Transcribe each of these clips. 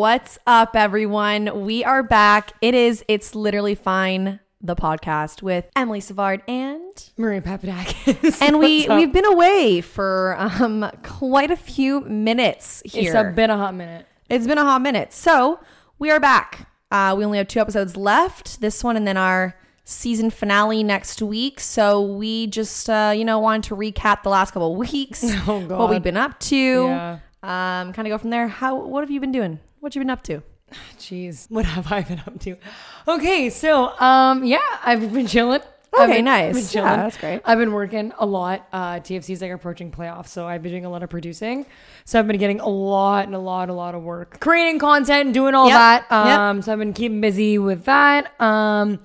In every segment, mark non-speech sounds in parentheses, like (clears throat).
What's up, everyone? We are back. It is It's Literally Fine, the podcast with Emily Savard and Maria Papadakis. and we we've been away for um quite a few minutes It's here. a been a hot minute. It's been a hot minute. So we are back. Uh, we only have two episodes left. This one and then our season finale next week. So we just uh, you know wanted to recap the last couple of weeks, (laughs) Oh, what we've been up to. Yeah. Um, kind of go from there. How what have you been doing? What you been up to? Jeez, what have I been up to? Okay, so um, yeah, I've been chilling. Okay, I've been- nice. been. Yeah, that's great. I've been working a lot. Uh, TFC's like approaching playoffs, so I've been doing a lot of producing. So I've been getting a lot and a lot, a lot of work, creating content, and doing all Yep, that. yep. Um, so I've been keeping busy with that. Um,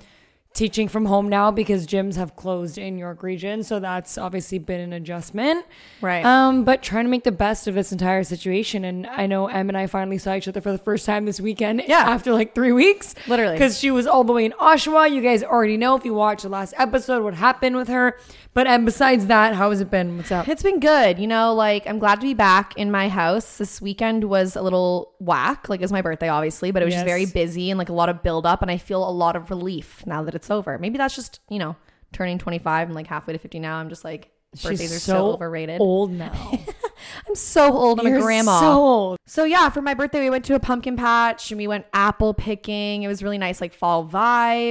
teaching from home now because gyms have closed in York Region, so that's obviously been an adjustment. Right. Um, but trying to make the best of this entire situation. And I know Em and I finally saw each other for the first time this weekend. Yeah. After like three weeks. Literally. Because she was all the way in Oshawa. You guys already know if you watched the last episode what happened with her. But and besides that, how has it been? What's up? It's been good. You know, like I'm glad to be back in my house. This weekend was a little whack. Like it was my birthday, obviously, but it was just very busy and like a lot of build up. And I feel a lot of relief now that it's over. Maybe that's just, you know, turning 25 and like halfway to 50 now. I'm just like, birthdays are so, overrated. Old (laughs) now. I'm so old. I'm You're a grandma. So old. So yeah, for my birthday, we went to a pumpkin patch and we went apple picking. It was really nice, like fall vibes.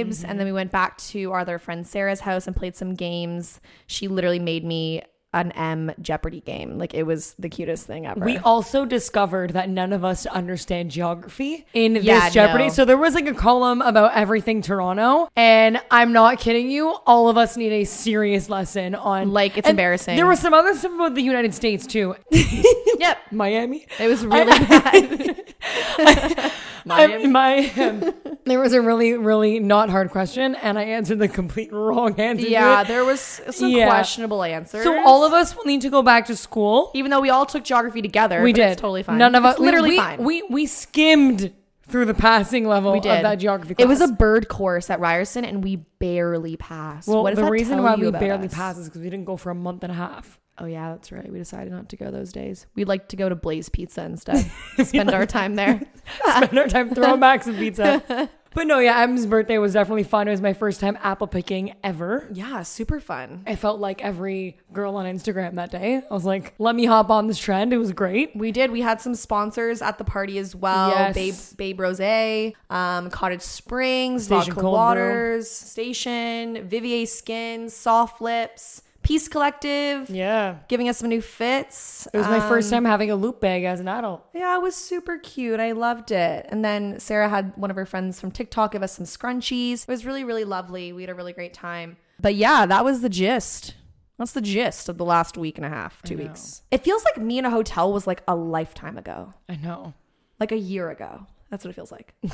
And mm-hmm. then we went back to our other friend Sarah's house and played some games. She literally made me an Em Jeopardy game. Like it was the cutest thing ever. We also discovered that none of us understand geography in Yeah, this Jeopardy. no. So there was like a column about everything Toronto, and I'm not kidding you. All of us need a serious lesson on Like, it's embarrassing. There was some other stuff about the United States too. (laughs) yep. Miami. It was really bad. (laughs) I, my um, there was a really really not hard question, and I answered the complete wrong answer. yeah, there was some Yeah. questionable answers. So all of us will need to go back to school. even though we all took geography together, We did it's totally fine. None of us literally we, fine. We we skimmed through the passing level We did of that geography. Class. It was a bird course at Ryerson, and we barely passed. Well, the reason why we barely us? passed is because we didn't go for a month and a half. Oh yeah, that's right. We decided not to go those days. We'd like to go to Blaze Pizza instead. (laughs) Spend our time there. (laughs) Spend our time throwing back some pizza. (laughs) But no, yeah, Em's birthday was definitely fun. It was my first time apple picking ever. Yeah, super fun. I felt like every girl on Instagram that day. I was like, let me hop on this trend. It was great. We did. We had some sponsors at the party as well. Yes. Babe, Babe Rose, um, Cottage Springs, Station Vodka Cold Brew. Waters, Station, Vivier Skins, Soft Lips, Peace Collective, Yeah. giving us some new fits. It was my first Um, time having a loop bag as an adult. Yeah, it was super cute. I loved it. And then Sarah had one of her friends from TikTok give us some scrunchies. It was really, really lovely. We had a really great time. But yeah, that was the gist. That's the gist of the last week and a half, two weeks. It feels like me in a hotel was like a lifetime ago, I know. like a year ago. That's what it feels like. (laughs)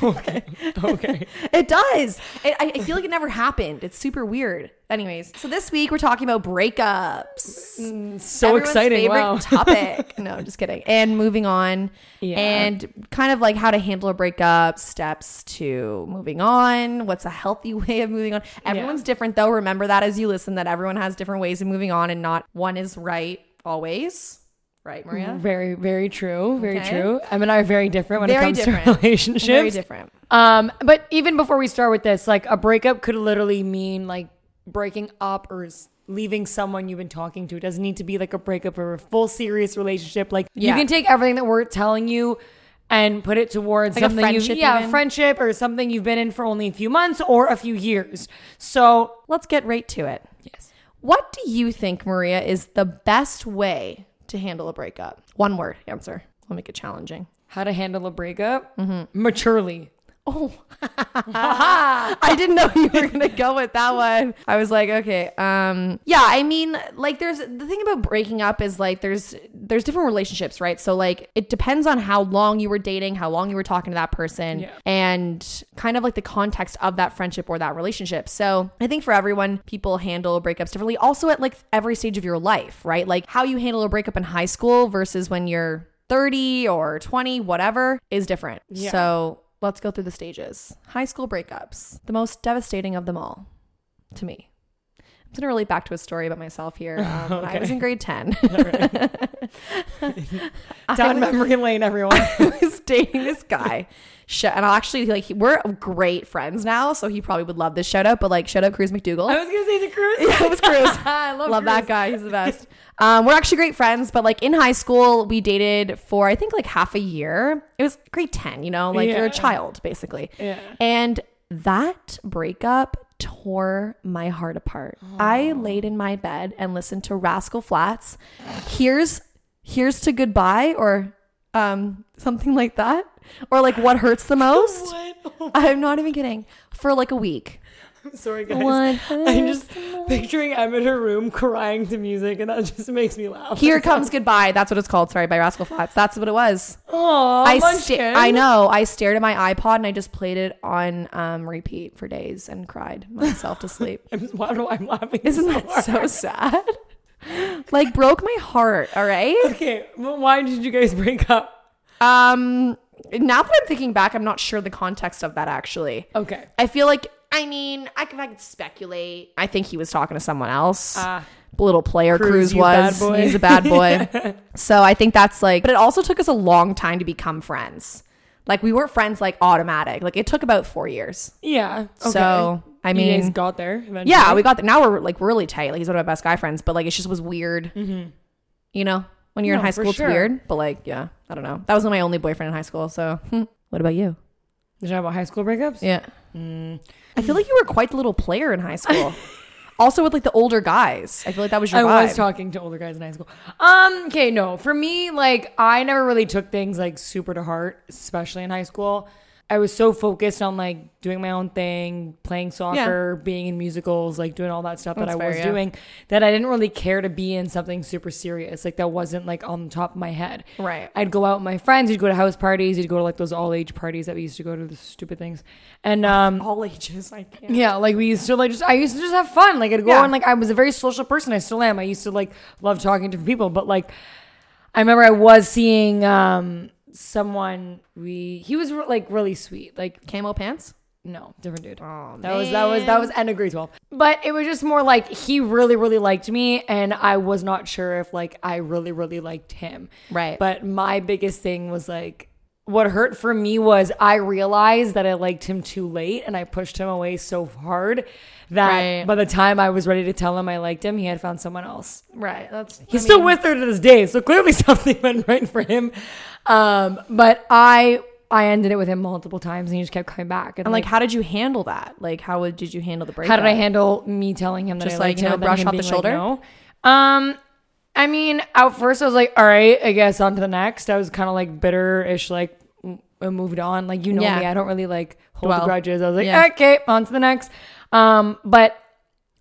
(laughs) Okay. okay. It does. It, I, I feel like it never happened. It's super weird. Anyways, so this week we're talking about breakups. Mm, so Everyone's exciting. Favorite Wow. (laughs) topic. no, just kidding. And moving on. Yeah. And kind of like how to handle a breakup, steps to moving on. What's a healthy way of moving on? Everyone's different though. Remember that as you listen, that everyone has different ways of moving on, and not one is right always. Right, Maria? Very, very true. Very Okay. true. Em and I are very different when Very it comes different. to (laughs) relationships. Very different. Um, but even before we start with this, like a breakup could literally mean like breaking up or leaving someone you've been talking to. It doesn't need to be like a breakup or a full serious relationship. Like Yeah. you can take everything that we're telling you and put it towards Like something you yeah, even? a friendship or something you've been in for only a few months or a few years. So Let's get right to it. yes. What do you think, Maria, is the best way to handle a breakup? One word answer. I'll make it challenging. How to handle a breakup Mm-hmm. maturely. Oh, (laughs) I didn't know you were gonna go with that one. I was like, okay, um, yeah. I mean, like, there's the thing about breaking up is like there's there's different relationships, right? So like it depends on how long you were dating, how long you were talking to that person, Yeah. and kind of like the context of that friendship or that relationship. So I think for everyone, people handle breakups differently. Also at like every stage of your life, right? Like how you handle a breakup in high school versus when you're 30 or 20, whatever, is different. Yeah. So let's go through the stages. High school breakups, the most devastating of them all to me. I'm gonna relate back to a story about myself here. (laughs) Um, when I was in grade ten. (laughs) (laughs) Down memory lane, everyone. I was dating this guy. And I'll actually like we're great friends now, so he probably would love this shout out. But like shout out Cruz McDougal. I was gonna say the cruise. Yeah, it was Cruz. I love, love that guy. He's the best. Um, we're actually great friends, but like in high school, we dated for I think like half a year. It was grade ten, you know, like you're a child basically. Yeah. And that breakup tore my heart apart. I laid in my bed and listened to Rascal Flatts. Here's here's to goodbye or um something like that. Or like what hurts the (laughs) most. Oh, (laughs) I'm not even kidding. For like a week. I'm (laughs) sorry, guys. I'm just picturing Em in her room crying to music, and that just makes me laugh. Here comes goodbye. That's what it's called. Sorry, by Rascal Flatts. That's what it was. Oh, I sta- I know. I stared at my iPod and I just played it on um, repeat for days and cried myself to sleep. (laughs) I'm, I don't know why I'm laughing. Isn't so that hard. so sad? like broke my heart. All right. Okay, well, why did you guys break up? Um. Now that I'm thinking back, I'm not sure the context of that actually. Okay. I feel like. I mean, I could, I could speculate. I think he was talking to someone else. Ah. little player Cruz, Cruz you bad was. He's a bad boy. (laughs) so I think that's like, but it also took us a long time to become friends. Like we weren't friends like automatic. Like it took about four years. Yeah. Okay. So I you mean, guys got there eventually. yeah, we got there. Now we're like really tight. Like he's one of my best guy friends, but like it just was weird. You know, when you're in high school, sure. it's weird. But like, yeah, I don't know. That was my only boyfriend in high school. So hmm. what about you? Did you have about high school breakups? Yeah, Mm. I feel like you were quite the little player in high school. (laughs) also with like the older guys. I feel like that was your I vibe. was talking to older guys in high school. Um, okay, no. For me, like I never really took things like super to heart, especially in high school. I was so focused on like doing my own thing, playing soccer, being in musicals, like doing all that stuff that I fair, was yeah. doing that I didn't really care to be in something super serious. Like that wasn't like on the top of my head. Right. I'd go out with my friends, you'd go to house parties, you'd go to like those all age parties that we used to go to, the stupid things. And um (laughs) all ages. I can't. yeah, like we used to like just I used to just have fun. Like I'd go Yeah. and like I was a very social person. I still am. I used to like love talking to people. But like I remember I was seeing um someone we he was like really sweet. Like Camo pants. no, different dude. Oh, That was that was that was end of grade twelve. But it was just more like he really really liked me, and I was not sure if like I really really liked him. Right. But my biggest thing was like what hurt for me was I realized that I liked him too late, and I pushed him away so hard that Right. by the time I was ready to tell him I liked him, he had found someone else. right. That's He's still with her to this day, so clearly (laughs) something went right for him. Um, but I I ended it with him multiple times, and he just kept coming back. And like, how did you handle that? Like, how would, did you handle the breakup? how did I handle me telling him that Just I like, liked you know, him, brush off the shoulder? no? Um, I mean, at first I was like, all right, I guess on to the next. I was kind of like bitter-ish, like m- I moved on. Like you know Yeah. me, I don't really like hold grudges. I was like, Yeah. okay, on to the next. Um, but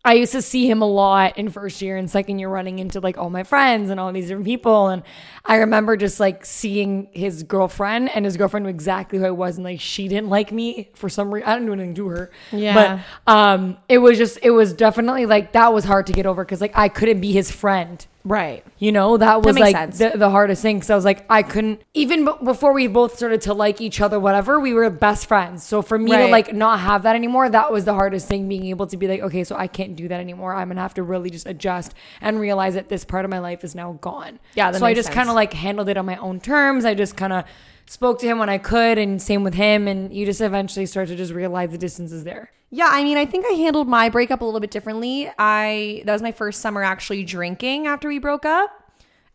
I used to see him a lot in first year and second year running into like all my friends and all these different people. And I remember just like seeing his girlfriend and his girlfriend knew exactly who I was and like she didn't like me for some reason. I didn't do anything to her. Yeah. But um it was just it was definitely like that was hard to get over because like I couldn't be his friend. Right. You know, that was makes like the, the hardest thing because I was like, I couldn't, even b- before we both started to like each other, whatever, we were best friends. So for me to like not have that anymore, that was the hardest thing being able to be like, okay, so I can't do that anymore. I'm going to have to really just adjust and realize that this part of my life is now gone. Yeah, that So I just kind of like handled it on my own terms. I just kind of spoke to him when I could and same with him. And you just eventually start to just realize the distance is there. Yeah, I mean, I think I handled my breakup a little bit differently. I that was my first summer actually drinking after we broke up,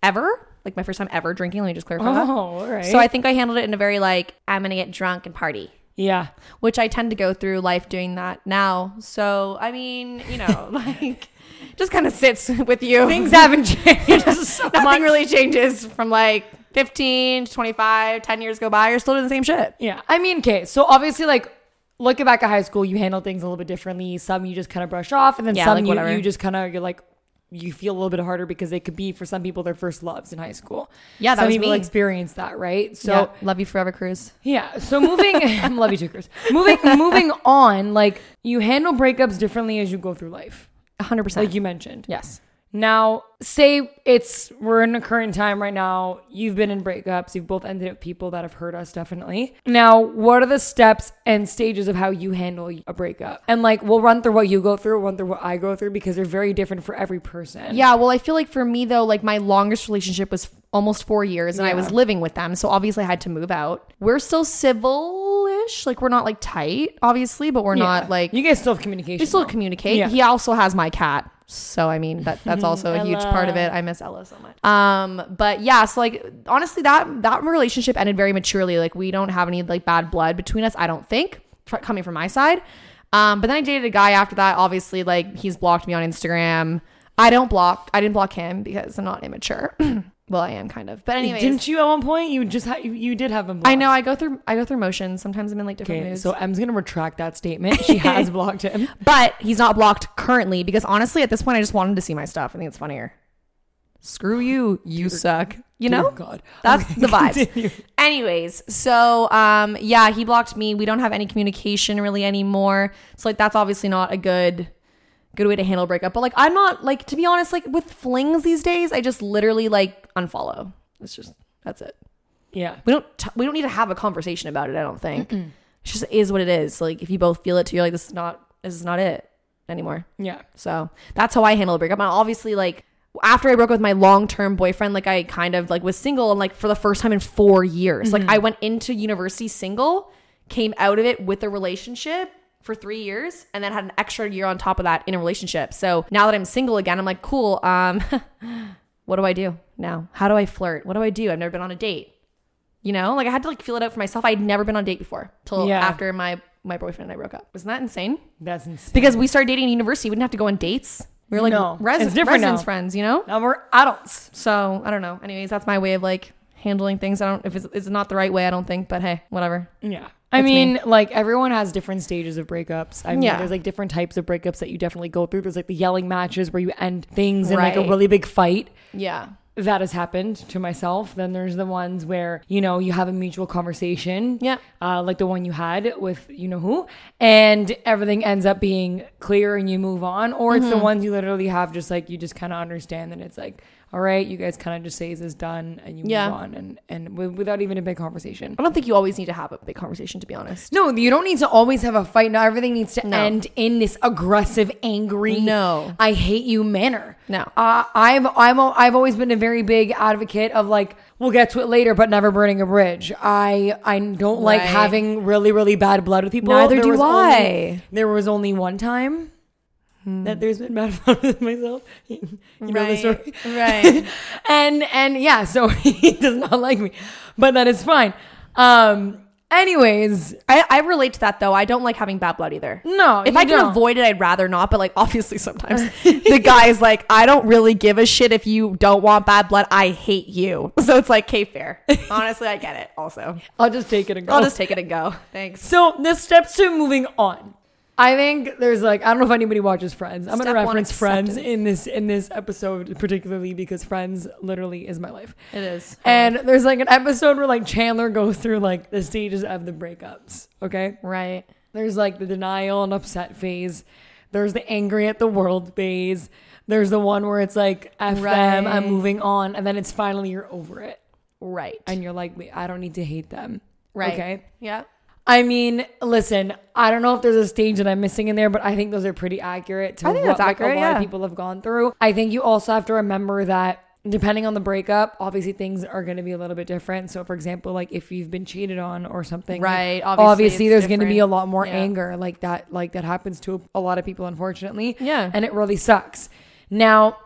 ever. Like my first time ever drinking. Let me just clarify that. Oh, all right. So I think I handled it in a very like I'm gonna get drunk and party, yeah. which I tend to go through life doing that now. So I mean, you know, (laughs) like just kind of sits with you. Things haven't changed so (laughs) much. Nothing really changes from like 15 to 25, 10 years go by. You're still doing the same shit. Yeah. I mean, okay. So obviously, like, looking back at high school, you handle things a little bit differently. Some you just kind of brush off, and then Yeah, some like you, whatever. you just kind of, you're like, you feel a little bit harder because they could be, for some people, their first loves in high school. Yeah, that some was people me. experience that, right? So, So love you forever, Cruz. yeah. So moving, (laughs) (laughs) love you too, Chris. Moving, moving on, like, you handle breakups differently as you go through life, 100%. like you mentioned. yes. Now, say it's we're in a current time right now. You've been in breakups. You've both ended up people that have hurt us, definitely. Now, what are the steps and stages of how you handle a breakup? And like, we'll run through what you go through, run through what I go through because they're very different for every person. Yeah, well, I feel like for me though, like my longest relationship was almost four years, and I was living with them, so obviously I had to move out. We're still civil-ish, like we're not like tight, obviously, but we're Yeah. not like you guys still have communication. we still though. communicate. Yeah. He also has my cat. So I mean that that's also a (laughs) huge part of it. I miss Ella so much. Um, but yeah, so like honestly, that that relationship ended very maturely. Like we don't have any like bad blood between us. I don't think fr- coming from my side. Um, but then I dated a guy after that. Obviously, like he's blocked me on Instagram. I don't block. I didn't block him because I'm not immature. (clears throat) well, I am kind of. But anyways, Didn't you at one point? You just ha- you, you did have them. I know I go through I go through motions. Sometimes I'm in like different Okay, moods. so Em's gonna retract that statement. She has (laughs) blocked him. But he's not blocked currently because honestly, at this point, I just wanted to see my stuff. I think it's funnier. Screw you, you suck. You know, Dear God, that's the vibes. continue. Anyways, so um, yeah, he blocked me. We don't have any communication really anymore. So like, that's obviously not a good good way to handle a breakup. But like, I'm not like to be honest, like with flings these days, I just literally like unfollow. It's just that's it. Yeah, We don't t- we don't need to have a conversation about it. I don't think. It just is what it is. Like if you both feel it too, you're like this is not this is not it anymore. yeah. So that's how I handle a breakup. And obviously, like after I broke up with my long term boyfriend, like I kind of like was single and like for the first time in four years. Like I went into university single, came out of it with a relationship for three years, and then had an extra year on top of that in a relationship. So now that I'm single again, I'm like, cool. Um, (laughs) what do I do now? How do I flirt? What do I do? I've never been on a date. You know, like I had to like feel it out for myself. I'd never been on a date before till Yeah. after my my boyfriend and I broke up. Wasn't that insane? That's insane. because we started dating in university. We didn't have to go on dates. We were like No, res- it's different residence now. friends, you know. now we're adults. So I don't know. Anyways, that's my way of like handling things. I don't if it's, it's not the right way. I don't think, but hey, whatever. Yeah. I That's mean, me. like everyone has different stages of breakups. I mean, Yeah. there's like different types of breakups that you definitely go through. There's like the yelling matches where you end things in like a really big fight. Yeah, That has happened to myself. Then there's the ones where, you know, you have a mutual conversation. Yeah. Uh, like the one you had with you know who. And everything ends up being clear and you move on. Or it's the Mm-hmm. ones you literally have just like, you just kind of understand that it's like, all right, you guys kind of just say this is done and you Yeah. move on and, and w- without even a big conversation. I don't think you always need to have a big conversation. To be honest, No, you don't need to always have a fight. Not everything needs to No. end in this aggressive, angry, No. I hate you manner. No. uh, I've I'm I've always been a very big advocate of like we'll get to it later, but never burning a bridge. I I don't like having really really bad blood with people. Neither do I. Only, there was only one time. That there's been bad (laughs) blood with myself. (laughs) you know the story (laughs) right. and and yeah, so he does not like me, but that is fine. Um. Anyways, I, I relate to that though. I don't like having bad blood either. no. If I can don't. avoid it, I'd rather not. But like, obviously, sometimes the guy's like, I don't really give a shit if you don't want bad blood. I hate you. So it's like, okay, fair. Honestly, I get it. Also, I'll just take it and go. I'll just take it and go. Thanks. so the steps to moving on. I think there's like I don't know if anybody watches Friends. I'm Step gonna reference Friends in this in this episode particularly because Friends literally is my life. It is. And there's like an episode where like Chandler goes through like the stages of the breakups. Okay. right. There's like the denial and upset phase. There's the angry at the world phase. There's the one where it's like F them, I'm moving on, and then it's finally you're over it. Right. And you're like, I don't need to hate them. right. Okay. Yeah. I mean, listen, I don't know if there's a stage that I'm missing in there, but I think those are pretty accurate to I think what that's like, accurate, a lot yeah. of people have gone through. I think you also have to remember that depending on the breakup, obviously things are going to be a little bit different. So, for example, like if you've been cheated on or something, Right. obviously, Obviously, there's going to be a lot more Yeah. anger like that like that happens to a lot of people unfortunately Yeah. and it really sucks now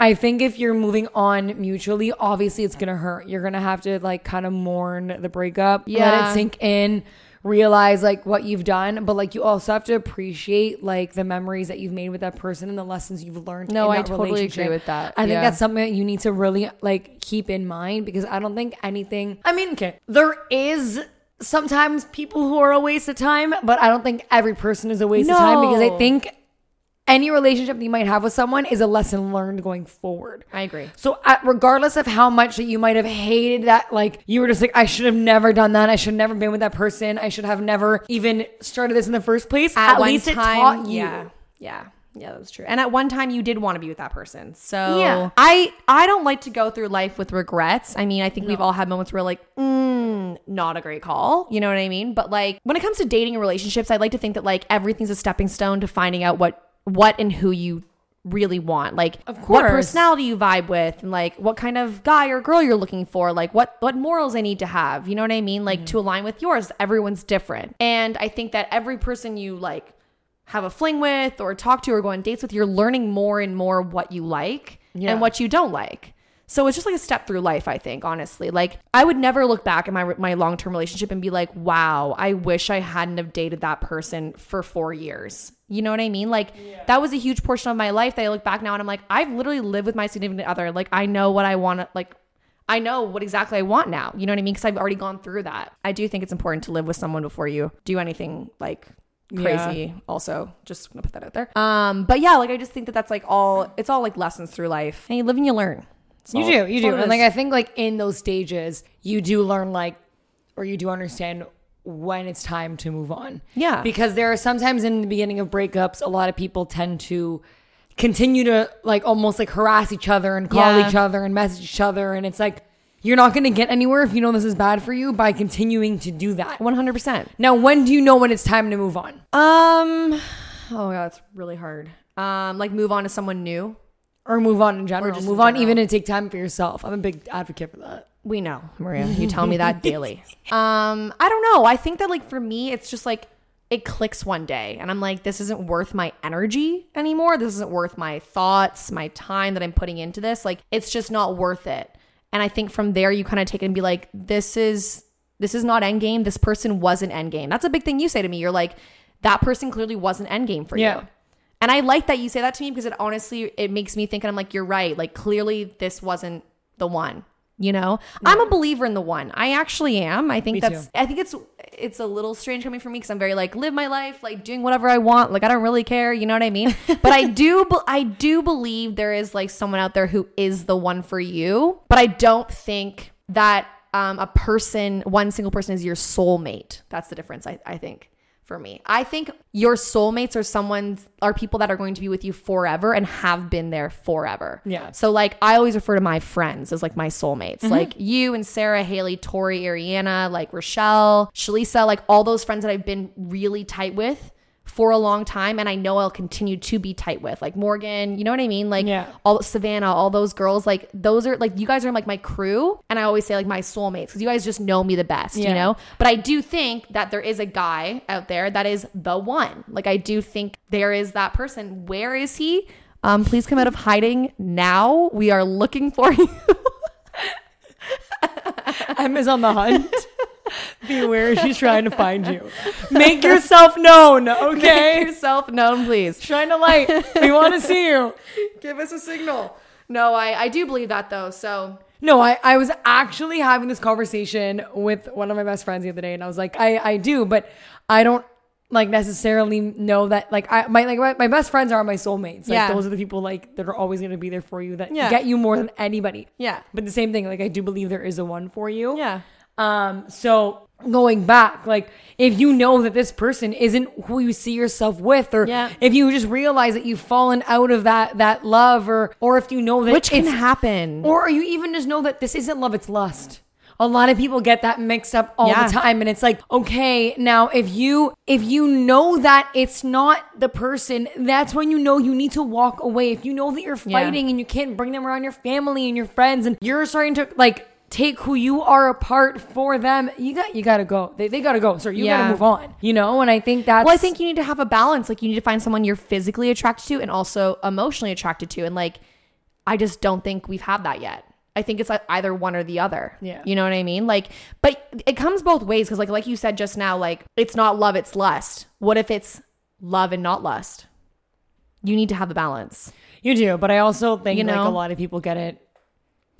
i think if you're moving on mutually obviously it's going to hurt you're going to have to like kind of mourn the breakup yeah. let it sink in realize like what you've done but like you also have to appreciate like the memories that you've made with that person and the lessons you've learned No, in I totally agree with that. i think Yeah. that's something that you need to really like keep in mind because i don't think anything i mean okay there is sometimes people who are a waste of time but i don't think every person is a waste of time because i think any relationship that you might have with someone is a lesson learned going forward I agree. so uh, regardless of how much that you might have hated that like you were just like i should have never done that i should have never been with that person i should have never even started this in the first place at, one least it taught you Yeah. Yeah. Yeah, that's true. And at one time you did want to be with that person. So Yeah. I I don't like to go through life with regrets. I mean, I think we've all had moments where like, mm, not a great call. You know what I mean? But like when it comes to dating and relationships, I like to think that like everything's a stepping stone to finding out what what and who you really want. Like Of course. what personality you vibe with and like what kind of guy or girl you're looking for, like what what morals I need to have. You know what I mean? Like mm-hmm. to align with yours. Everyone's different. And I think that every person you like have a fling with or talk to or go on dates with, you're learning more and more what you like Yeah. and what you don't like. So it's just like a step through life, I think, honestly. Like I would never look back at my my long-term relationship and be like, "Wow, I wish I hadn't have dated that person for 4 years." You know what I mean? Like that was a huge portion of my life that I look back now and I'm like, I've literally lived with my significant other. Like I know what I want to like I know what exactly I want now. You know what I mean? Because I've already gone through that. I do think it's important to live with someone before you do anything like crazy. Also, just gonna put that out there. Um, but yeah, like I just think that that's like all. It's all like lessons through life, and you live and you learn. You all- do, you do. And like. I think like in those stages, you do learn like or you do understand when it's time to move on. Yeah. Because there are sometimes in the beginning of breakups, a lot of people tend to continue to like almost like harass each other and call Yeah. each other and message each other and it's like you're not going to get anywhere if you know this is bad for you by continuing to do that. one hundred percent. Now, when do you know when it's time to move on? Um, oh god, it's really hard. Um, like move on to someone new. Or move on in general. Or just move on even and take time for yourself. I'm a big advocate for that. We know, Maria. You tell me that (laughs) daily. Um, I don't know. I think that like for me, it's just like it clicks one day, and I'm like, this isn't worth my energy anymore. This isn't worth my thoughts, my time that I'm putting into this. Like, it's just not worth it. And I think from there, you kind of take it and be like, this is this is not endgame. This person wasn't endgame. That's a big thing you say to me. You're like, that person clearly wasn't endgame for Yeah. you. And I like that you say that to me because it honestly it makes me think and I'm like, you're right. Like clearly this wasn't the one. You know? I'm a believer in the one. I actually am. I think Me that's too. I think it's it's a little strange coming from me because I'm very like live my life, like doing whatever I want. Like I don't really care, you know what I mean? (laughs) but I do I do believe there is like someone out there who is the one for you. But I don't think that um, a person, one single person is your soulmate. That's the difference, I, I think for me. I think your soulmates are someone are people that are going to be with you forever and have been there forever. Yeah. So like I always refer to my friends as like my soulmates. Mm-hmm. Like you and Sarah, Haley, Tori, Ariana, like Rochelle, Shalisa, like all those friends that I've been really tight with for a long time and I know I'll continue to be tight with. Like Morgan, you know what I mean? Like Yeah. all Savannah, all those girls, like those are like you guys are like my crew and I always say like my soulmates because you guys just know me the best, you know? But I do think that there is a guy out there that is the one. Like I do think there is that person. Where is he? Um, please come out of hiding now. We are looking for (laughs) you. Emma's on the hunt. (laughs) (laughs) Beware, she's trying to find you. (laughs) Make yourself known, Make okay? yourself known, please. Shine a light. We want to see you. (laughs) Give us a signal. No, I, I do believe that though. So No, I, I was actually having this conversation with one of my best friends the other day, and I was like, I, I do, but I don't like necessarily know that like I my like my, my best friends are my soulmates. Like Yeah. those are the people like that are always gonna be there for you that Yeah. get you more than anybody. yeah. But the same thing, like I do believe there is a one for you. Yeah. Um, so going back, like if you know that this person isn't who you see yourself with, or Yeah. if you just realize that you've fallen out of that that love, or or if you know that Which can happen. or you even just know that this isn't love, it's lust. A lot of people get that mixed up all Yeah. the time and it's like, okay, now if you if you know that it's not the person, that's when you know you need to walk away. If you know that you're Yeah. fighting and you can't bring them around your family and your friends and you're starting to like take who you are apart for them, you got you got to go. They, they got to go. So you got to move on. You know, and I think that's Well, I think you need to have a balance. Like you need to find someone you're physically attracted to and also emotionally attracted to. And like, I just don't think we've had that yet. I think it's like either one or the other. Yeah. You know what I mean? Like, but it comes both ways because like like you said just now, like it's not love, it's lust. What if it's love and not lust? You need to have a balance. You do, but I also think You like a lot of people get it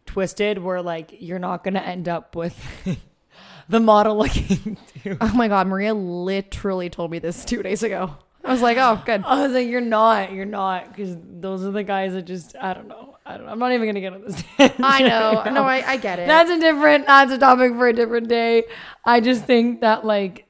twisted where like you're not gonna end up with (laughs) the model looking dude. Oh my god, Maria literally told me this two days ago. I was like, oh, good. (laughs) I was like, you're not, you're not, because those are the guys that just I don't know. I don't. I'm not even gonna get on this. (laughs) I know. No, I, I get it. That's a different. That's a topic for a different day. I just think that like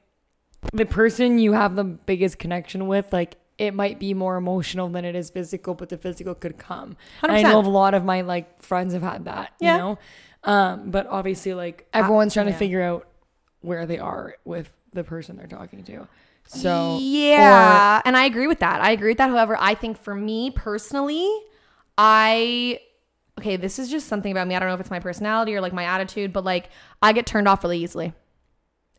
the person you have the biggest connection with, like it might be more emotional than it is physical, but the physical could come. I 100%. know a lot of my like friends have had that, Yeah. you know? Um, but obviously like everyone's trying yeah. to figure out where they are with the person they're talking to. So yeah, and I agree with that. I agree with that. However, I think for me personally, I okay, this is just something about me. I don't know if it's my personality or like my attitude, but like I get turned off really easily.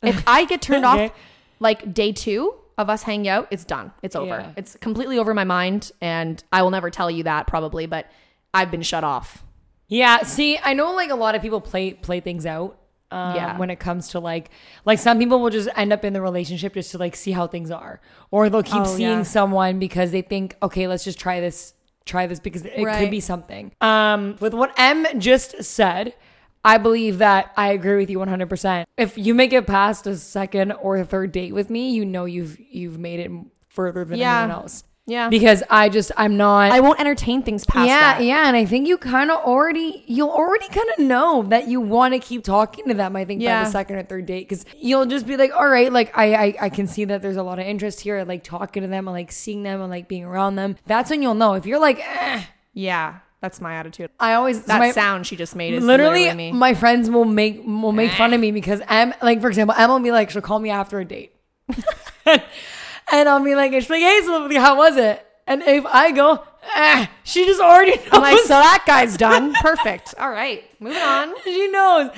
If (laughs) I get turned Okay. off like day two of us hanging out, it's done. It's over. Yeah. It's completely over my mind, and I will never tell you that probably, but I've been shut off. Yeah, see, I know like a lot of people play play things out. Um, Yeah. When it comes to like, like some people will just end up in the relationship just to like see how things are, or they'll keep Oh, seeing yeah. someone because they think, okay, let's just try this, try this because it could be something. Um, with what Em just said, I believe that I agree with you 100%. If you make it past a second or a third date with me, you know you've you've made it further than Yeah. anyone else. Yeah. Because I just I'm not I won't entertain things past yeah, that. yeah, and I think you kind of already you'll already kind of know that you want to keep talking to them. I think by the second or third date, because you'll just be like, all right, like I, I I can see that there's a lot of interest here. I like talking to them, I like seeing them, I like being around them. That's when you'll know. If you're like, eh, Yeah, that's my attitude. I always That my- sound she just made is Literally, literally, me. my friends will make will make fun of me because Em, like for example, Emma will be like, she'll call me after a date, (laughs) and I'll be like, she's like, hey, so how was it? And if I go, eh, she just already knows. (laughs) I'm like, so that guy's done. Perfect. All right, moving on. (laughs) she knows.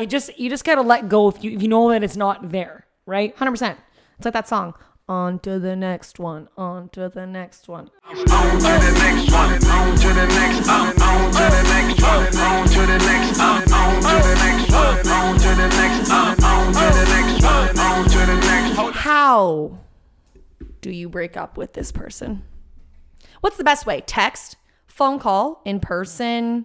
You just you just gotta let go if you if you know that it's not there, right? Hundred percent. It's like that song. On to the next one. On to the next one. On to the next one. On to the next. On to the next one. On to the next. On to the next one. On to the next. On to the next one. On to the next. How do you break up with this person? What's the best way? Text, phone call, in person.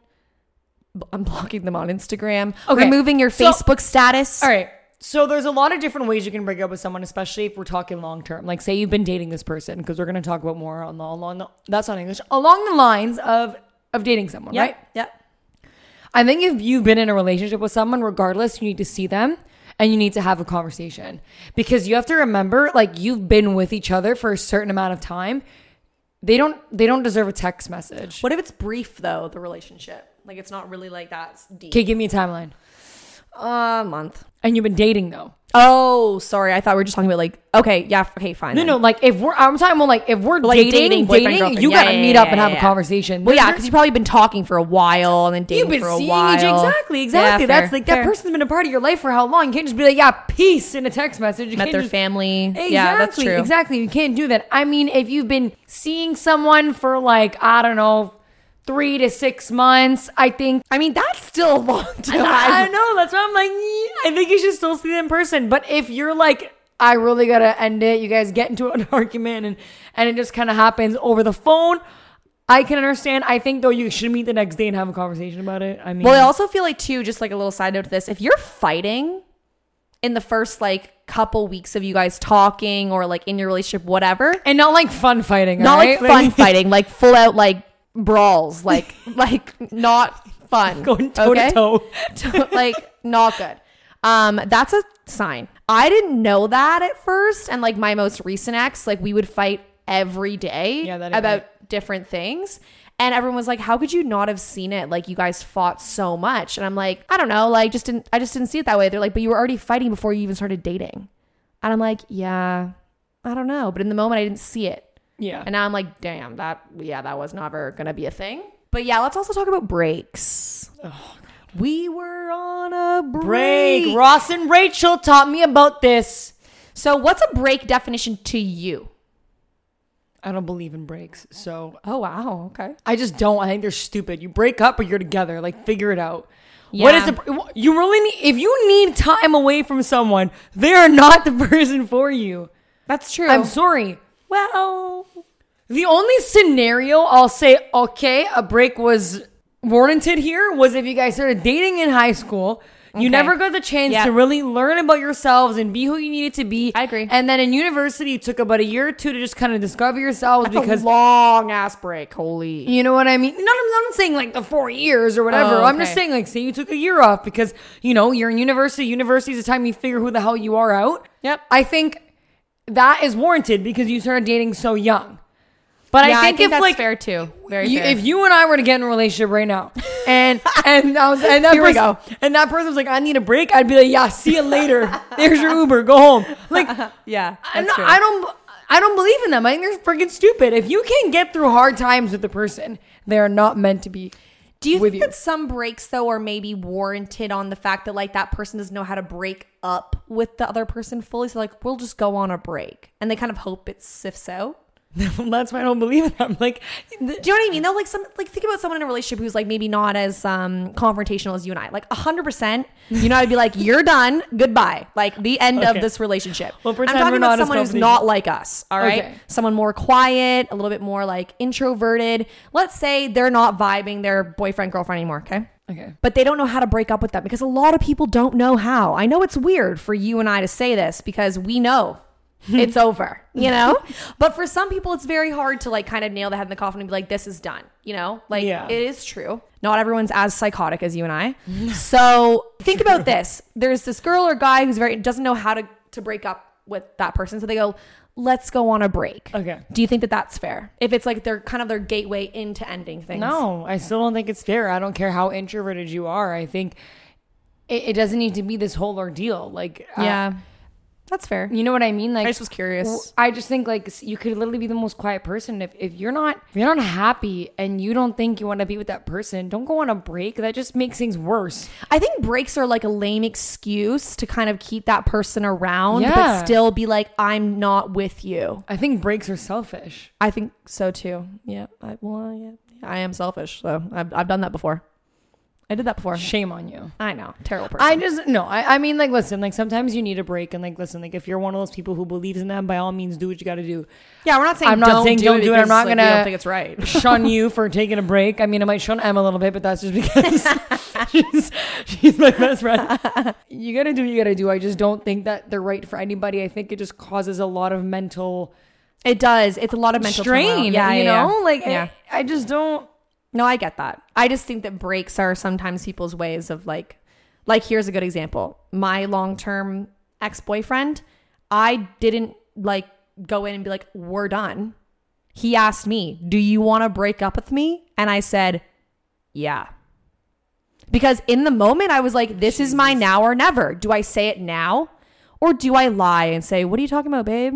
I'm blocking them on Instagram. Okay, Removing your so- Facebook status. All right. So there's a lot of different ways you can break up with someone, especially if we're talking long term. Like say you've been dating this person, because we're gonna talk about more on the along the, that's not English along the lines of of dating someone, Yep. right? Yeah. I think if you've been in a relationship with someone, regardless, you need to see them and you need to have a conversation because you have to remember, like you've been with each other for a certain amount of time. They don't they don't deserve a text message. What if it's brief though? The relationship, like it's not really like that deep. Okay, give me a timeline. A month. And you've been dating though. Oh, sorry. I thought we were just talking about like. Okay, yeah. Okay, fine. No, then. no, like if we're I'm talking about like if we're Like dating, dating, dating, boyfriend, you Yeah, gotta yeah, meet yeah, up and have a conversation. Well, yeah, because you've probably been talking for a while and then dating You've been for a seeing while. each exactly, exactly. That's fair, like that person's been a part of your life for how long? You can't just be like, yeah, peace in a text message. You met their just- family. Exactly, Yeah, that's true. Exactly. You can't do that. I mean, if you've been seeing someone for like, I don't know, three to six months, I think I mean, that's still a long (laughs) time. I know. That's why I'm like, "Yeah, I think you should still see them in person. But if you're like, I really gotta end it, you guys get into an (laughs) argument and and it just kind of happens over the phone. I can understand. I think though you should meet the next day and have a conversation about it. I mean, Well, I also feel like too, just like a little side note to this, if you're fighting in the first like couple weeks of you guys talking or like in your relationship, whatever, and not like fun fighting, not alright? like fun fighting, like full out like brawls, like (laughs) like not fun, going toe okay? to toe. (laughs) to- like not good. Um, that's a sign. I didn't know that at first, and like my most recent ex, like we would fight every day Yeah, about right. different things. And everyone was like, "How could you not have seen it? Like you guys fought so much." And I'm like, "I don't know, like just didn't I just didn't see it that way." They're like, "But you were already fighting before you even started dating." And I'm like, "Yeah, I don't know." But in the moment I didn't see it. Yeah. And now I'm like, "Damn, that yeah, that was never going to be a thing." But yeah, let's also talk about breaks. Oh, we were on a break. break. Ross and Rachel taught me about this. So, what's a break definition to you? I don't believe in breaks, so Oh wow, okay. I just don't. I think they're stupid. You break up but you're together. Like figure it out. What is Yeah. the you really need? If you need time away from someone, they are not the (laughs) person for you. That's true. I'm sorry. Well, The only scenario I'll say okay, a break was warranted here was if you guys started dating in high school. You Okay. never got the chance Yeah. to really learn about yourselves and be who you needed to be. I agree. And then in university, it took about a year or two to just kind of discover yourselves that's because a long ass break. Holy. You know what I mean? Not, I'm not saying like the four years or whatever. Oh, I'm just saying like say you took a year off because you know you're in university. University is the time you figure who the hell you are out. Yep. I think that is warranted because you started dating so young. But yeah, I think, if that's like fair too. Very you, fair. if you and I were to get in a relationship right now, (laughs) and and I was and that Here we person, go. and that person was like, I need a break, I'd be like, Yeah, see you later. There's your Uber, go home. Like (laughs) yeah, I, that's no, true. I don't I don't believe in them. I think they're freaking stupid. If you can't get through hard times with the person, they are not meant to be. Do you think you. that some breaks though are maybe warranted on the fact that like that person doesn't know how to break up with the other person fully? So like we'll just go on a break, and they kind of hope it sifts out. (laughs) That's why I don't believe in them. (laughs) Like, Do you know what I mean? Though, like some like think about someone in a relationship who's like maybe not as um confrontational as you and I. Like hundred percent, you know, I'd be like, (laughs) "You're done, goodbye." Like the end Okay. of this relationship. Well, I'm talking we're about not someone who's not like us. All right, Okay. someone more quiet, a little bit more like introverted. Let's say they're not vibing their boyfriend girlfriend anymore. Okay. okay. But they don't know how to break up with them because a lot of people don't know how. I know it's weird for you and I to say this because we know it's (laughs) over, you know? But for some people, it's very hard to like kind of nail the head in the coffin and be like, this is done, you know? Like, Yeah. it is true. Not everyone's as psychotic as you and I. (laughs) so think about this there's this girl or guy who's very, doesn't know how to, to break up with that person. So they go, let's go on a break. Okay. Do you think that that's fair? If it's like they're kind of their gateway into ending things. No, I still don't think it's fair. I don't care how introverted you are. I think it, it doesn't need to be this whole ordeal. Like, uh, Yeah. That's fair. you know what I mean? Like, I just was curious. I just think like you could literally be the most quiet person if, if you're not if you're not happy and you don't think you want to be with that person. Don't go on a break. That just makes things worse. I think breaks are like a lame excuse to kind of keep that person around, Yeah. but still be like, I'm not with you. I think breaks are selfish. I think so too. Yeah. I, well, yeah. I am selfish. So I've, I've done that before. I did that before. Shame on you. I know. Terrible person. I just no. I, I mean, like, listen. Like, sometimes you need a break, and like, listen. Like, if you're one of those people who believes in them, by all means, do what you got to do. yeah, we're not saying I'm not don't saying do don't it do it. I'm not like, gonna- We don't think it's right. (laughs) shun you for taking a break. I mean, I might shun Em a little bit, but that's just because (laughs) she's she's my best friend. (laughs) You gotta do what you gotta do. I just don't think that they're right for anybody. I think it just causes a lot of mental It does. It's a lot of mental strain. turmoil. Yeah, you yeah, know, yeah. like yeah. I, I just don't. No, I get that. I just think that breaks are sometimes people's ways of like, like here's a good example. My long term ex boyfriend, I didn't like go in and be like, we're done. He asked me, do you want to break up with me? And I said, yeah. Because in the moment, I was like, this is my now or never. Do I say it now? Or do I lie and say, what are you talking about, babe?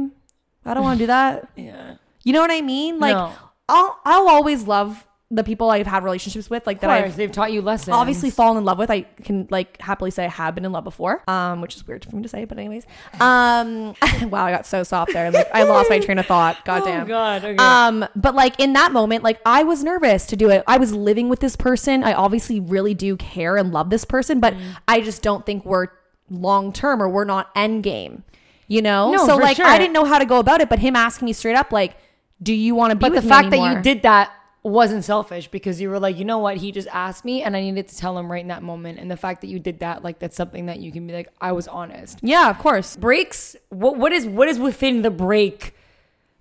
I don't want to do that. (laughs) Yeah. You know what I mean? Like, No. I'll I'll always love the people I've had relationships with, like that I've they've taught you lessons. obviously fallen in love with. I can like happily say I have been in love before, um, which is weird for me to say, but anyways, um, (laughs) wow, I got so soft there. Like I lost my train of thought. (laughs) Goddamn. Oh God. Okay. Um, but like in that moment, like I was nervous to do it. I was living with this person. I obviously really do care and love this person, but Mm. I just don't think we're long term or we're not end game. You know? No, so like sure. I didn't know how to go about it, but him asking me straight up, like, do you want to be with me? but the fact that you did that wasn't selfish because you were like, you know what, he just asked me and I needed to tell him right in that moment. And the fact that you did that, like that's something that you can be like, I was honest. Yeah, of course. Breaks, what what is what is within the break?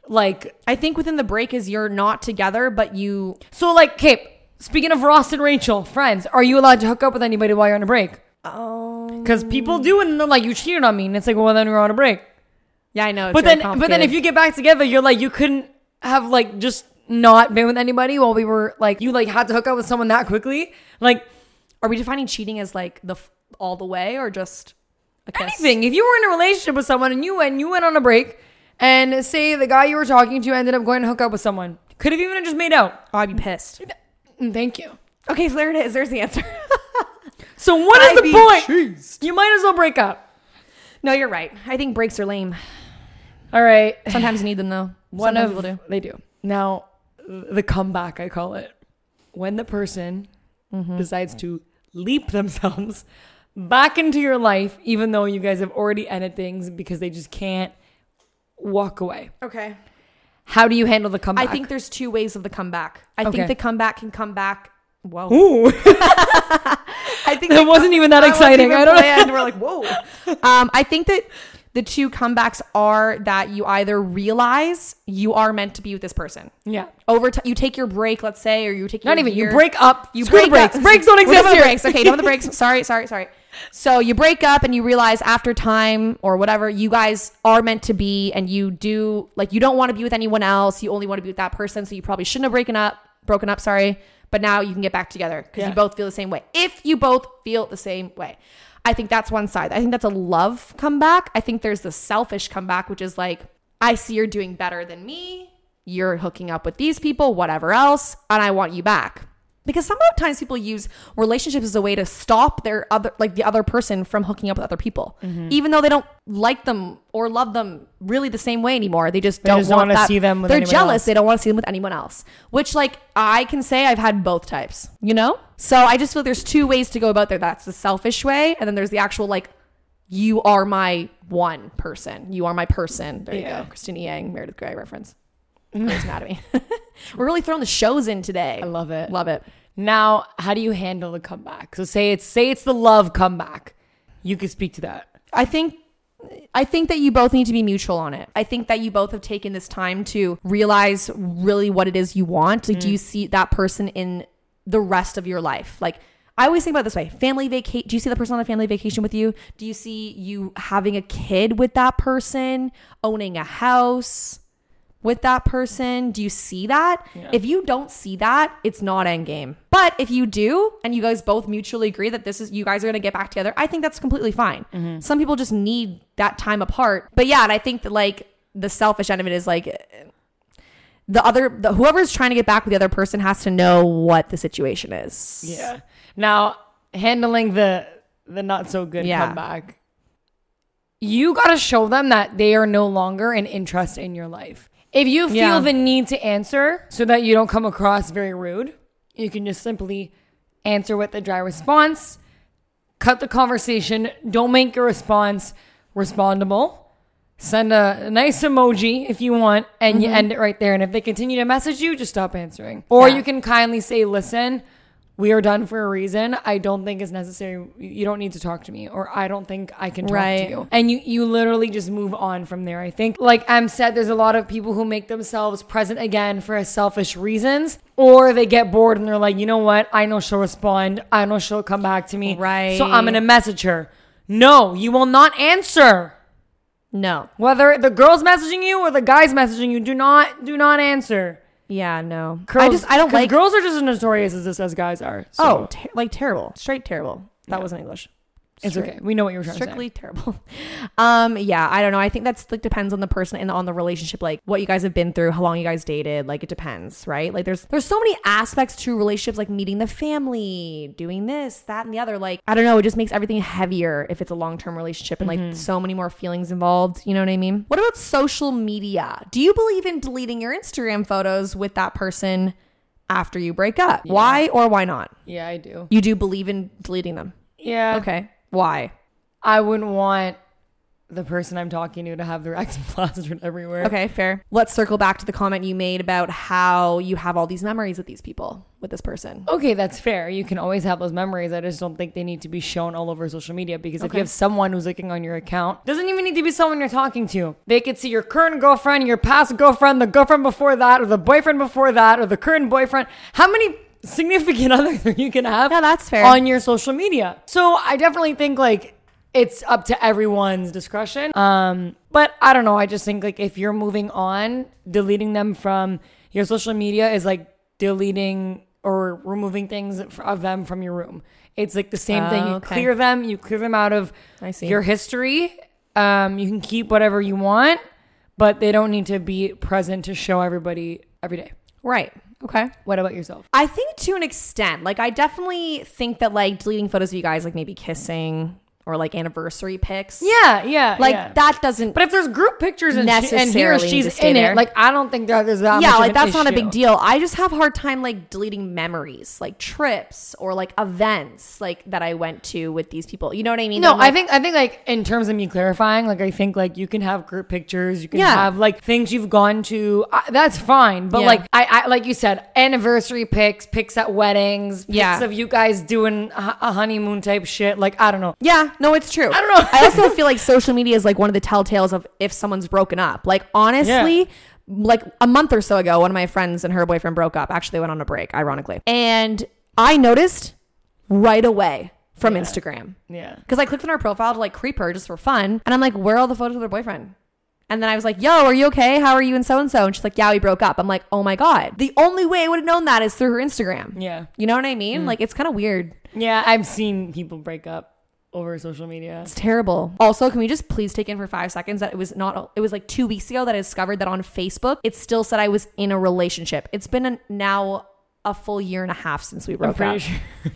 Like I think within the break is you're not together, but you so like okay, speaking of Ross and Rachel, friends, are you allowed to hook up with anybody while you're on a break? Um, oh Because people do and they're like, you cheated on me, and it's like, well then we're on a break. Yeah, I know. But then but then if you get back together, you're like, you couldn't have like just not been with anybody while we were like you like had to hook up with someone that quickly. Like are we defining cheating as like the all the way or just anything. If you were in a relationship with someone and you went you went on a break and say the guy you were talking to ended up going to hook up with someone, could have even just made out. Oh, I'd be pissed. Mm, Thank you. Okay, so there it is. There's the answer. (laughs) So what is I'd the point? You might as well break up. no, you're right. I think breaks are lame. All right. Sometimes you need them though. One Sometimes of people do. they do. Now, the comeback I call it. When the person Mm-hmm. decides to leap themselves (laughs) back into your life even though you guys have already ended things because they just can't walk away. Okay. How do you handle the comeback? I think there's two ways of the comeback. I Okay. think the comeback can come back. Whoa. Ooh. (laughs) (laughs) I think That wasn't even that exciting. even I don't know. We're like, whoa. um, I think that the two comebacks are that you either realize you are meant to be with this person. Yeah. Over time, you take your break, let's say, or you take Not your even. You break up. You break breaks. up. Breaks don't (laughs) exist here. breaks. Okay, done with the breaks. (laughs) Sorry, sorry, sorry. So you break up and you realize after time or whatever, you guys are meant to be and you do like you don't want to be with anyone else. You only want to be with that person. So you probably shouldn't have broken up, broken up, sorry. But now you can get back together because Yeah. you both feel the same way. If you both feel the same way. I think that's one side. I think that's a love comeback. I think there's the selfish comeback, which is like, I see you're doing better than me. You're hooking up with these people, whatever else, and I want you back. Because sometimes people use relationships as a way to stop their other, like the other person from hooking up with other people, Mm-hmm. even though they don't like them or love them really the same way anymore. They just They don't just want wanna see them with They're jealous. else. They don't want to see them with anyone else. Which, like, I can say I've had both types. You know. So I just feel there's two ways to go about there. That's the selfish way, and then there's the actual like, you are my one person. You are my person. There you Yeah. go. Cristina Yang, Meredith Grey reference. Grey's Anatomy. (laughs) We're really throwing the shows in today. I love it. Love it. Now, how do you handle the comeback? So say it's say it's the love comeback. You could speak to that. I think I think that you both need to be mutual on it. I think that you both have taken this time to realize really what it is you want. Like, do mm. you see that person in the rest of your life? Like, I always think about it this way: family vacation. Do you see the person on a family vacation with you? Do you see you having a kid with that person, owning a house with that person? Do you see that? If you don't see that, it's not end game. But if you do, and you guys both mutually agree that this is you guys are gonna get back together, I think that's completely fine. Mm-hmm. Some people just need that time apart. But yeah, and I think that like the selfish end of it is like the other the, whoever's trying to get back with the other person has to know what the situation is. Yeah. Now, handling the the not so good Yeah. comeback. You got to show them that they are no longer an interest in your life. If you feel Yeah. the need to answer so that you don't come across very rude, you can just simply answer with a dry response, cut the conversation, don't make your response respondable. Send a, a nice emoji if you want, and you mm-hmm. end it right there. And if they continue to message you, just stop answering. Or Yeah. you can kindly say, "Listen, we are done for a reason. I don't think it's necessary. You don't need to talk to me, or I don't think I can talk Right. to you." And you you literally just move on from there. I think, like Em said, there's a lot of people who make themselves present again for selfish reasons, or they get bored and they're like, "You know what? I know she'll respond. I know she'll come back to me. Right. So I'm gonna message her." No, you will not answer. No. Whether the girl's messaging you or the guy's messaging you, do not do not answer. Yeah, no. I Girls- just I don't like girls are just as notorious as this as guys are. So Oh, ter- like terrible. Straight terrible. That wasn't English. It's okay. We know what you were trying strictly to say. terrible. (laughs) Um yeah i don't know. I think that's like depends on the person and on the relationship like what you guys have been through how long you guys dated like it depends right? Like there's there's so many aspects to relationships like meeting the family doing this that and the other. Like i don't know it just makes everything heavier if it's a long-term relationship and like so many more feelings involved. You know what i mean? What about social media? Do you believe in deleting your instagram photos with that person after you break up? Why or why not? Yeah, I do. you do believe in deleting them? Yeah. okay why I wouldn't want the person I'm talking to to have their (laughs) ex plastered everywhere. Okay, fair. Let's circle back to the comment you made about how you have all these memories with these people, with this person. Okay, that's fair. You can always have those memories. I just don't think they need to be shown all over social media because if Okay. you have someone who's looking on your account, doesn't even need to be someone you're talking to. They could see your current girlfriend, your past girlfriend, the girlfriend before that, or the boyfriend before that, or the current boyfriend. How many significant (laughs) other you can have Yeah, that's fair. on your social media? So I definitely think like it's up to everyone's discretion. Um, but I don't know. I just think like if you're moving on, deleting them from your social media is like deleting or removing things of them from your room. It's like the same thing. Oh, You okay. clear them, you clear them out of I see. your history. Um, you can keep whatever you want, but they don't need to be present to show everybody every day. Right. Okay. What about yourself? I think to an extent, like I definitely think that like deleting photos of you guys, like maybe kissing or like anniversary pics. Yeah, yeah, Like yeah. that doesn't. But if there's group pictures and, she, and he or Necessarily she's in there. it, like I don't think that there's that. yeah, like that's not a big deal. I just have a hard time like deleting memories, like trips or like events, like that I went to with these people. You know what I mean? No, like, I think I think like in terms of me clarifying, like I think like you can have group pictures, you can Yeah. have like things you've gone to. Uh, that's fine, but Yeah. like I, I like you said, anniversary pics, pics at weddings, pics Yeah. of you guys doing a honeymoon type shit. Like I don't know. Yeah, no, it's true. I don't know. I also feel like social media is like one of the telltales of if someone's broken up. Like honestly, Yeah. like a month or so ago, one of my friends and her boyfriend broke up. Actually, went on a break, ironically, and I noticed right away from Yeah. Instagram. Yeah. Because I clicked on her profile to like creep her just for fun. And I'm like, where are all the photos of her boyfriend? And then I was like, yo, are you okay? How are you and so and so? And she's like, yeah, we broke up. I'm like, oh my God. The only way I would have known that is through her Instagram. Yeah. You know what I mean? Mm. Like, it's kind of weird. Yeah. I've seen people break up over social media. It's terrible. Also, can we just please take in for five seconds that it was not, it was like two weeks ago that I discovered that on Facebook, it still said I was in a relationship. It's been a, now a full year and a half since we broke up. sure. (laughs)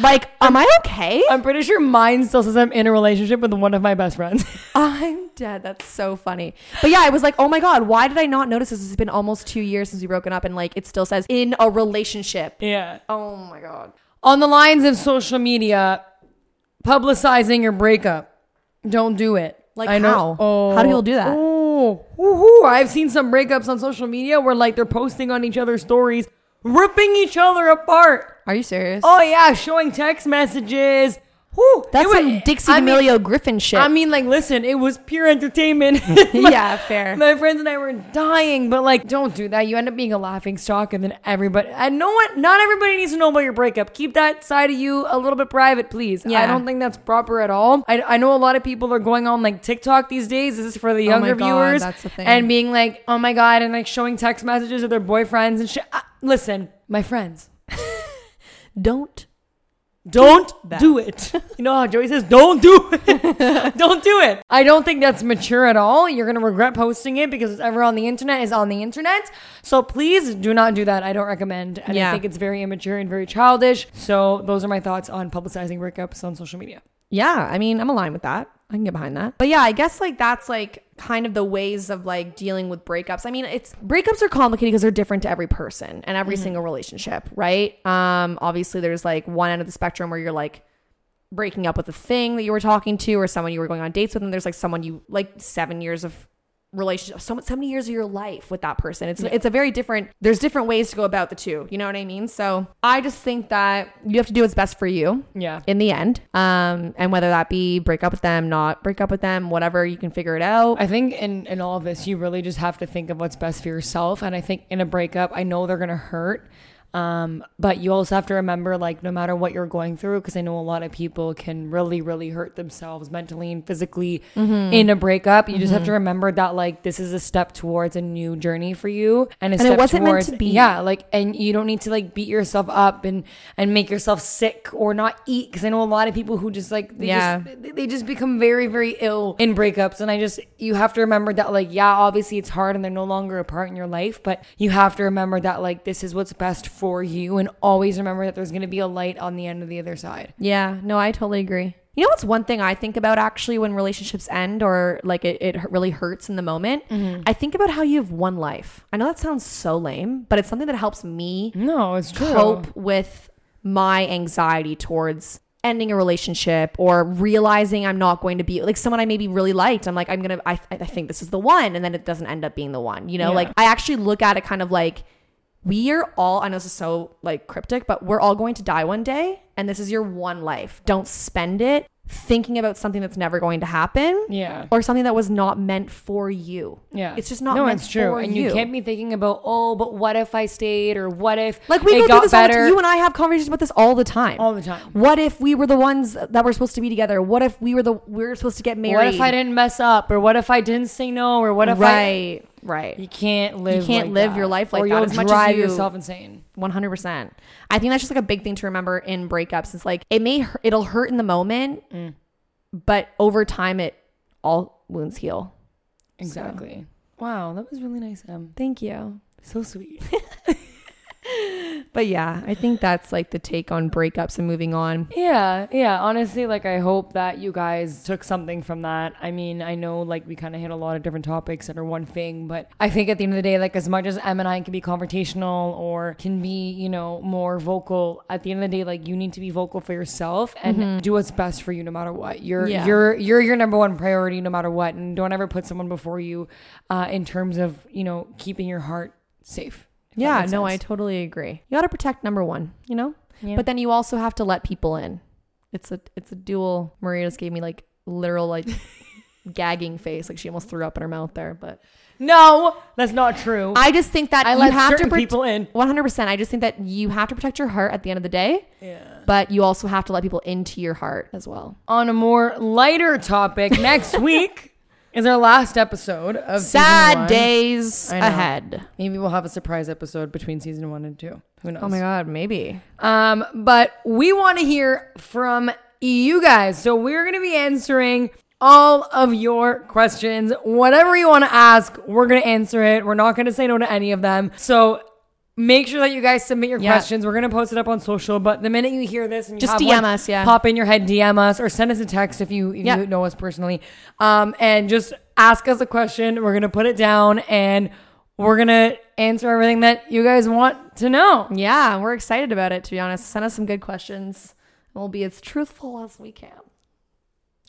Like, am I okay? I'm pretty sure mine still says I'm in a relationship with one of my best friends. (laughs) I'm dead. That's so funny. But yeah, I was like, oh my God, why did I not notice this? It's been almost two years since we broken up and like it still says in a relationship. yeah. Oh my God. On the lines of social media, publicizing your breakup. Don't do it. Like I know. how? How do people do that? Oh, woohoo. I've seen some breakups on social media where like they're posting on each other's stories, ripping each other apart. Are you serious? Oh yeah, showing text messages. Whew, That's was- some Dixie I mean- D'Amelio Griffin shit. I mean, like, listen, it was pure entertainment. (laughs) (laughs) yeah, fair. My friends and I were dying, but like, don't do that. You end up being a laughing stock, and then everybody. And know what? Not everybody needs to know about your breakup. Keep that side of you a little bit private, please. Yeah. I don't think that's proper at all. I, I know a lot of people are going on like TikTok these days. This is for the younger Oh my younger God, viewers, that's the thing. and being like, oh my god, and like showing text messages of their boyfriends and shit. Uh, listen, my friends, (laughs) Don't. Don't that. do it. (laughs) You know how Joey says, don't do it. (laughs) (laughs) don't do it. I don't think that's mature at all. You're going to regret posting it because whatever on the internet is on the internet. So please do not do that. I don't recommend. And Yeah. I think it's very immature and very childish. So those are my thoughts on publicizing breakups on social media. Yeah, I mean, I'm aligned with that. I can get behind that. But yeah, I guess like that's like kind of the ways of like dealing with breakups. I mean, it's breakups are complicated because they're different to every person and every single relationship, right? Um obviously there's like one end of the spectrum where you're like breaking up with a thing that you were talking to or someone you were going on dates with and there's like someone you like 7 years of relationship so, so many years of your life with that person it's it's a very different there's different ways to go about the two you know what i mean so i just think that you have to do what's best for you Yeah. in the end. Um, and whether that be break up with them, not break up with them, whatever, you can figure it out. I think in, in all of this, you really just have to think of what's best for yourself. And I think in a breakup, I know they're going to hurt. Um, but you also have to remember, like, no matter what you're going through, because I know a lot of people can really, really hurt themselves mentally and physically Mm-hmm. in a breakup. You just have to remember that, like, this is a step towards a new journey for you, and a And it wasn't meant to be. yeah, like, and you don't need to like beat yourself up and and make yourself sick or not eat. Because I know a lot of people who just like they Yeah. just they- they just become very very ill in breakups and i just you have to remember that like yeah obviously it's hard and they're no longer a part in your life but you have to remember that like this is what's best for you and always remember that there's going to be a light on the end of the other side Yeah, no, I totally agree. You know what's one thing I think about actually when relationships end or like it, it really hurts in the moment? Mm-hmm. I think about how you have one life. I know that sounds so lame, but it's something that helps me no it's true cope with my anxiety towards ending a relationship or realizing I'm not going to be like someone I maybe really liked. I'm like, I'm gonna, I, I think this is the one, and then it doesn't end up being the one. You know, Yeah. like I actually look at it kind of like we are all. I know this is so like cryptic, but we're all going to die one day, and this is your one life. Don't spend it thinking about something that's never going to happen. yeah Or something that was not meant for you. yeah It's just not no meant it's true and you. you can't be thinking about oh but what if i stayed or what if Like we go through got this all the better time. You and I have conversations about this all the time. all the time What if we were the ones that were supposed to be together? What if we were the we were supposed to get married? what if i didn't mess up or what if i didn't say no or what if i right, you can't live You can't like live that. your life like or that you'll as much as drive you- yourself insane one hundred percent. I think that's just like a big thing to remember in breakups. It's like it may it'll hurt in the moment, Mm. but over time, it all wounds heal. Exactly. Wow, that was really nice, Em. Thank you. So sweet. (laughs) But yeah, I think that's like the take on breakups and moving on. yeah, yeah. Honestly, like I hope that you guys took something from that. I mean, I know like we kind of hit a lot of different topics that are one thing, but I think at the end of the day, like as much as Em and I can be confrontational or can be, you know, more vocal, at the end of the day, like you need to be vocal for yourself and do what's best for you no matter what. You're Yeah. you're you're your number one priority no matter what, and don't ever put someone before you uh, in terms of you know keeping your heart safe. Yeah, no, I totally agree. You got to protect number one, you know. Yeah. But then you also have to let people in. It's a it's a dual. Maria just gave me like literal like (laughs) gagging face, like she almost threw up in her mouth there. But No, that's not true. I just think that I you let have to certain people in. 100%. I just think that you have to protect your heart at the end of the day. Yeah. But you also have to let people into your heart as well. On a more lighter topic, next (laughs) week is our last episode of Sad days ahead. Maybe we'll have a surprise episode between season one and two. Who knows? Oh my God, maybe. Um, but we want to hear from you guys. So we're going to be answering all of your questions. Whatever you want to ask, we're going to answer it. We're not going to say no to any of them. So make sure that you guys submit your Yeah. questions. We're going to post it up on social. But the minute you hear this and you Just have DM one, us, yeah. Pop in your head, DM us, or send us a text if you, if Yeah. you know us personally. Um, and just ask us a question. We're going to put it down and we're going to answer everything that you guys want to know. Yeah, we're excited about it, to be honest. Send us some good questions. and We'll be as truthful as we can.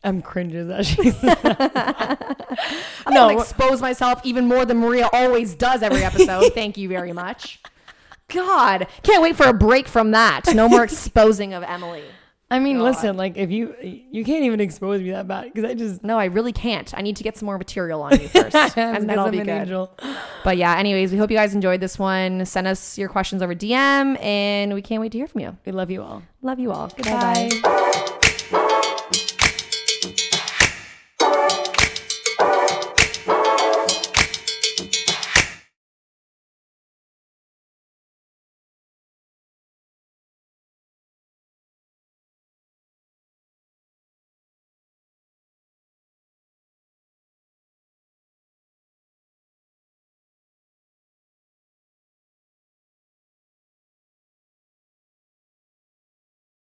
I'm cringes that she's. (laughs) I'm no. gonna expose myself even more than Maria always does every episode. Thank you very much. God, can't wait for a break from that. No more (laughs) exposing of Emily. I mean, God. listen, like if you you can't even expose me that bad because I just No, I really can't. I need to get some more material on you first, (laughs) and then I'll be an good. angel. But yeah, anyways, we hope you guys enjoyed this one. Send us your questions over DM, and we can't wait to hear from you. We love you all. Love you all. Bye bye.